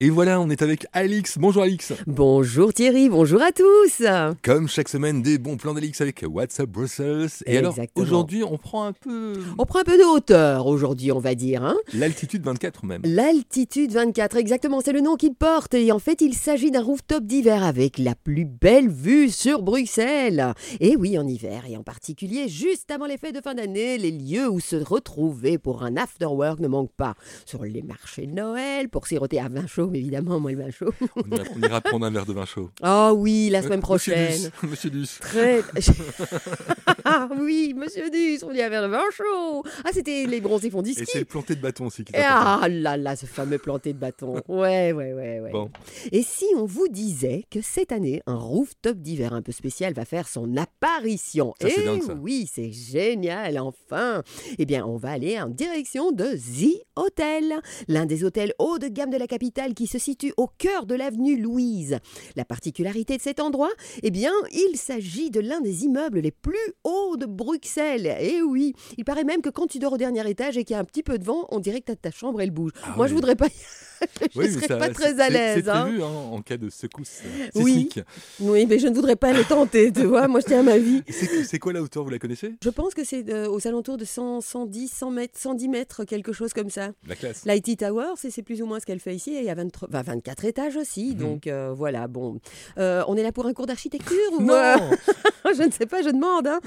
Et voilà, on est avec Alix. Bonjour Alix. Bonjour Thierry, bonjour à tous. Comme chaque semaine, des bons plans d'Alix avec WhatsApp Brussels. Et alors, Exactement. aujourd'hui, on prend un peu On prend un peu de hauteur aujourd'hui, on va dire. Hein l'altitude 24 même. L'altitude 24, exactement, c'est le nom qu'il porte. Et en fait, il s'agit d'un rooftop d'hiver avec la plus belle vue sur Bruxelles. Et oui, en hiver, et en particulier juste avant les fêtes de fin d'année, les lieux où se retrouver pour un after-work ne manquent pas. Sur les marchés de Noël, pour siroter à vin chaud, évidemment, moi le vin chaud. On ira, on ira prendre un verre de vin chaud. Ah oui, la semaine Monsieur prochaine. Monsieur Duss. Très. ah oui, monsieur Duss, on dit un verre de vin chaud. Ah, c'était les bronzés font Et c'est le planté de bâton aussi qui Et. Ah là là, ce fameux planté de bâton. Ouais, ouais, ouais, ouais. Bon, Et si on vous disait que cette année, un rooftop d'hiver un peu spécial va faire son apparition? Ça, c'est Eh dingue, ça. oui, c'est génial, enfin Eh bien, on va aller en direction de The Hotel, l'un des hôtels haut de gamme de la capitale qui se situe au cœur de l'avenue Louise. La particularité de cet endroit, eh bien, il s'agit de l'un des immeubles les plus hauts de Bruxelles. Et oui, il paraît même que quand tu dors au dernier étage et qu'il y a un petit peu de vent, on dirait que ta- ta chambre elle bouge. Ah Moi, oui. je voudrais pas. je Oui, mais serais ça- pas très à l'aise. C'est hein. prévu hein, en cas de secousse euh, Oui. sismique. Oui, mais je ne voudrais pas le tenter, tu vois. Moi, je tiens à ma vie. C'est quoi la hauteur, vous la connaissez? Je pense que c'est euh, aux alentours de 100, 110, 100 mètres, 110 mètres, quelque chose comme ça. La classe. L'IT Tower, c'est plus ou moins ce qu'elle fait ici. Et il y a 23 enfin, 24 étages aussi. Mhm. Donc euh, voilà, bon. Euh, on est là pour un cours d'architecture ou Non Je ne sais pas, je demande. hein.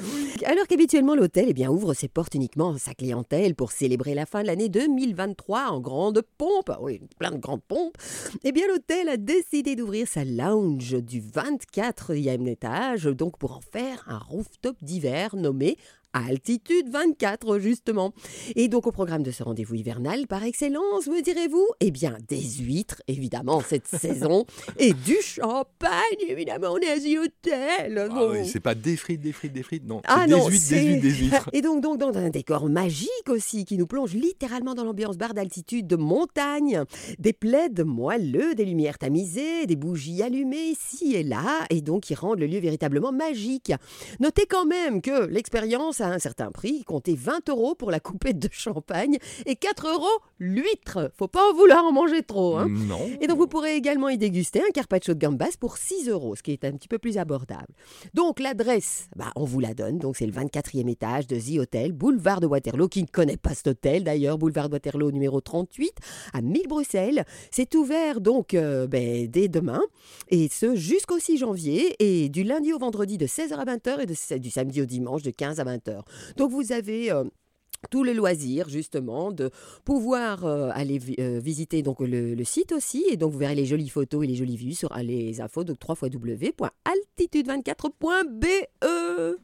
Alors qu'habituellement, l'hôtel eh bien, ouvre ses portes uniquement à sa clientèle pour célébrer la fin de l'année 2023 en grande pompe. Oui, plein de grandes pompes. Eh bien, l'hôtel a décidé d'ouvrir sa lounge du 24e étage, donc pour en faire un rooftop d'hiver nommé Altitude 24, justement. Et donc, au programme de ce rendez-vous hivernal par excellence, me direz-vous? Eh bien, des huîtres, évidemment, cette saison, et du champagne, évidemment, on est à The Hotel. Ah oui, c'est pas des frites, des frites, des frites, non. ah c'est non, des huîtres, c'est- des huîtres, des huîtres. Et donc, donc, dans un décor magique aussi, qui nous plonge littéralement dans l'ambiance bar d'altitude de montagne. Des plaids moelleux, des lumières tamisées, des bougies allumées ici et là, et donc qui rendent le lieu véritablement magique. Notez quand même que l'expérience a un certain prix, comptez 20 euros pour la coupette de champagne et 4 euros l'huître. Faut pas en vouloir en manger trop, hein. Non. Et donc, vous pourrez également y déguster un carpaccio de gambas pour 6 euros, ce qui est un petit peu plus abordable. Donc, l'adresse, bah, on vous la donne. Donc, c'est le 24e étage de The Hotel, boulevard de Waterloo. Qui ne connaît pas cet hôtel d'ailleurs, boulevard de Waterloo numéro 38 à 1000 Bruxelles. C'est ouvert donc euh, ben, dès demain et ce jusqu'au 6 janvier et du lundi au vendredi de 16h à 20h et de- du samedi au dimanche de 15 à 20h. Donc, vous avez. euh, tout le loisir justement de pouvoir euh, aller euh, visiter le, site aussi. Et donc vous verrez les jolies photos et les jolies vues sur euh, les infos. Donc www.altitude24.be